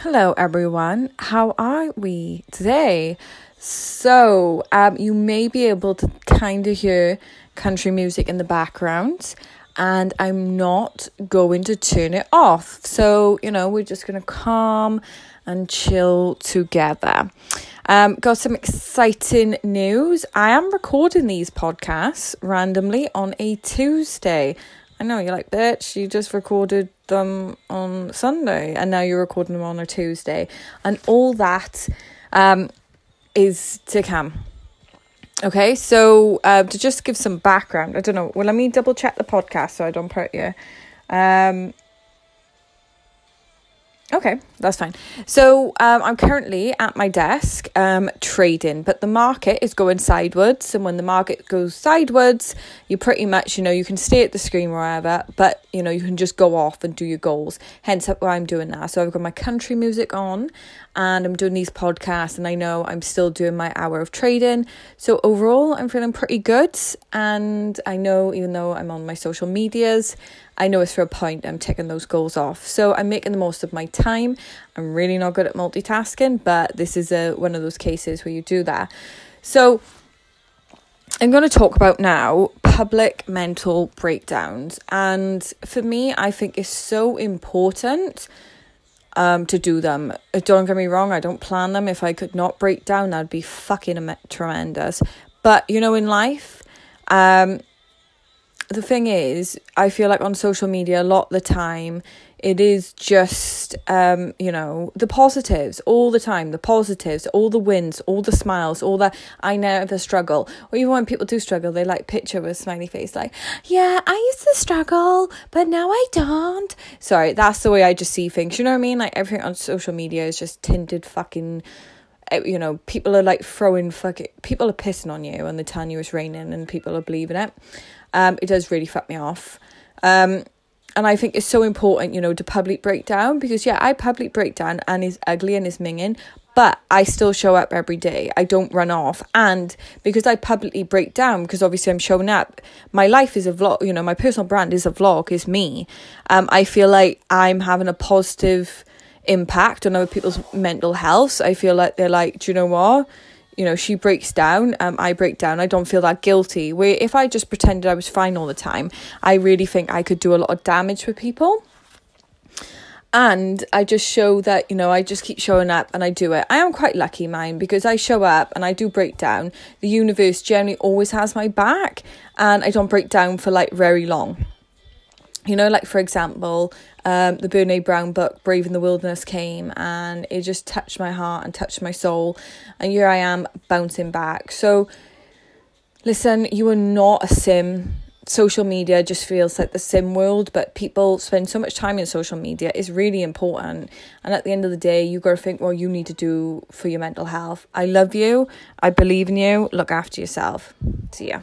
Hello, everyone. How are we today? So, um, you may be able to kind of hear country music in the background, and I'm not going to turn it off. So, you know, we're just going to calm and chill together. Um, got some exciting news. I am recording these podcasts randomly on a Tuesday. I know you're like, bitch, you just recorded them on Sunday and now you're recording them on a Tuesday. And all that um, is to come. Okay, so uh, to just give some background, I don't know. Well, let me double check the podcast so I don't put you. Um, Okay, that's fine. So um, I'm currently at my desk um, trading, but the market is going sideways. And when the market goes sideways, you pretty much, you know, you can stay at the screen wherever, but, you know, you can just go off and do your goals. Hence why I'm doing that. So I've got my country music on and I'm doing these podcasts, and I know I'm still doing my hour of trading. So overall, I'm feeling pretty good. And I know, even though I'm on my social medias, I know it's for a point I'm taking those goals off. So I'm making the most of my time. I'm really not good at multitasking, but this is a one of those cases where you do that. So I'm going to talk about now public mental breakdowns. And for me, I think it's so important um, to do them. Uh, don't get me wrong, I don't plan them. If I could not break down, that'd be fucking tremendous. But, you know, in life, um, the thing is, I feel like on social media a lot of the time it is just um, you know, the positives all the time, the positives, all the wins, all the smiles, all the I never struggle. Or even when people do struggle, they like picture with a smiley face like, Yeah, I used to struggle, but now I don't. Sorry, that's the way I just see things. You know what I mean? Like everything on social media is just tinted fucking you know, people are like throwing fucking people are pissing on you and they tell you it's raining and people are believing it. Um, it does really fuck me off. Um, and I think it's so important, you know, to public breakdown because yeah, I public breakdown and is ugly and is minging, but I still show up every day. I don't run off. And because I publicly break down, because obviously I'm showing up, my life is a vlog, you know, my personal brand is a vlog, is me. Um, I feel like I'm having a positive impact on other people's mental health. I feel like they're like, do you know what? you know she breaks down um i break down i don't feel that guilty where if i just pretended i was fine all the time i really think i could do a lot of damage with people and I just show that, you know, I just keep showing up and I do it. I am quite lucky, mine, because I show up and I do break down. The universe generally always has my back and I don't break down for like very long you know, like for example, um, the Brene Brown book, Braving the Wilderness, came and it just touched my heart and touched my soul. And here I am bouncing back. So, listen, you are not a sim. Social media just feels like the sim world, but people spend so much time in social media. It's really important. And at the end of the day, you got to think what you need to do for your mental health. I love you. I believe in you. Look after yourself. See ya.